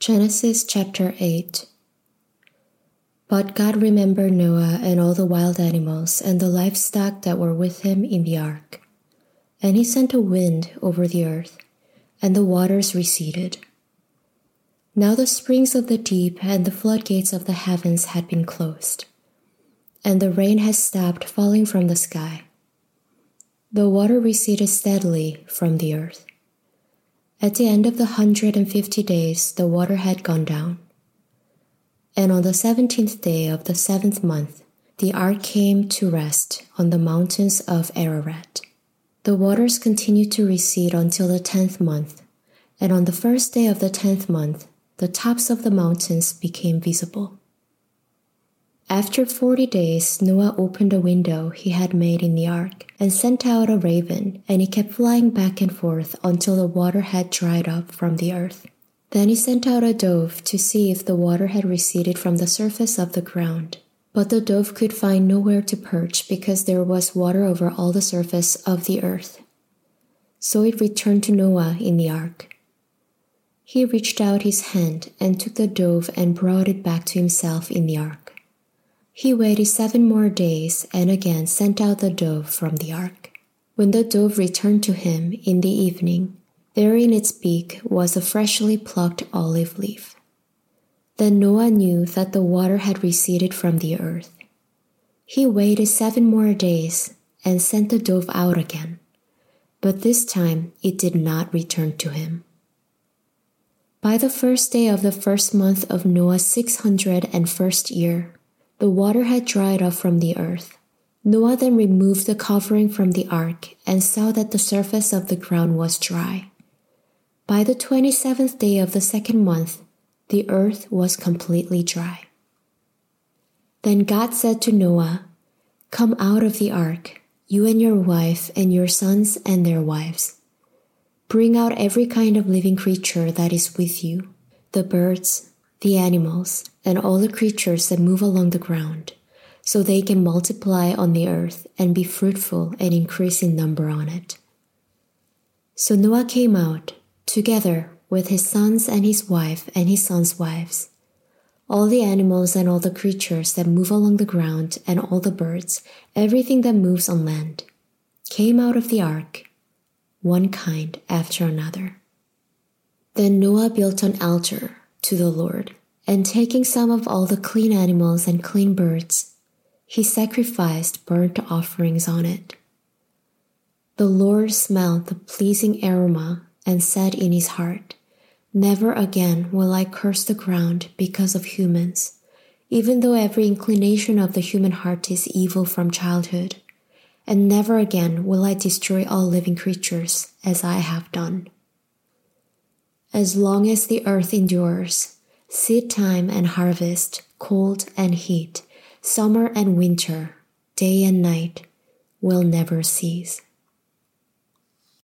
Genesis chapter 8 But God remembered Noah and all the wild animals and the livestock that were with him in the ark. And he sent a wind over the earth, and the waters receded. Now the springs of the deep and the floodgates of the heavens had been closed, and the rain had stopped falling from the sky. The water receded steadily from the earth. At the end of the hundred and fifty days, the water had gone down. And on the seventeenth day of the seventh month, the ark came to rest on the mountains of Ararat. The waters continued to recede until the tenth month, and on the first day of the tenth month, the tops of the mountains became visible. After forty days, Noah opened a window he had made in the ark and sent out a raven, and it kept flying back and forth until the water had dried up from the earth. Then he sent out a dove to see if the water had receded from the surface of the ground. But the dove could find nowhere to perch because there was water over all the surface of the earth. So it returned to Noah in the ark. He reached out his hand and took the dove and brought it back to himself in the ark. He waited seven more days and again sent out the dove from the ark. When the dove returned to him in the evening, there in its beak was a freshly plucked olive leaf. Then Noah knew that the water had receded from the earth. He waited seven more days and sent the dove out again, but this time it did not return to him. By the first day of the first month of Noah's six hundred and first year, the water had dried up from the earth. Noah then removed the covering from the ark and saw that the surface of the ground was dry. By the twenty seventh day of the second month, the earth was completely dry. Then God said to Noah, Come out of the ark, you and your wife and your sons and their wives. Bring out every kind of living creature that is with you the birds, the animals, and all the creatures that move along the ground, so they can multiply on the earth and be fruitful and increase in number on it. So Noah came out, together with his sons and his wife and his sons' wives. All the animals and all the creatures that move along the ground and all the birds, everything that moves on land, came out of the ark, one kind after another. Then Noah built an altar to the Lord, and taking some of all the clean animals and clean birds, he sacrificed burnt offerings on it. The Lord smelled the pleasing aroma and said in his heart, Never again will I curse the ground because of humans, even though every inclination of the human heart is evil from childhood. And never again will I destroy all living creatures as I have done. As long as the earth endures, seed time and harvest, cold and heat, summer and winter, day and night will never cease.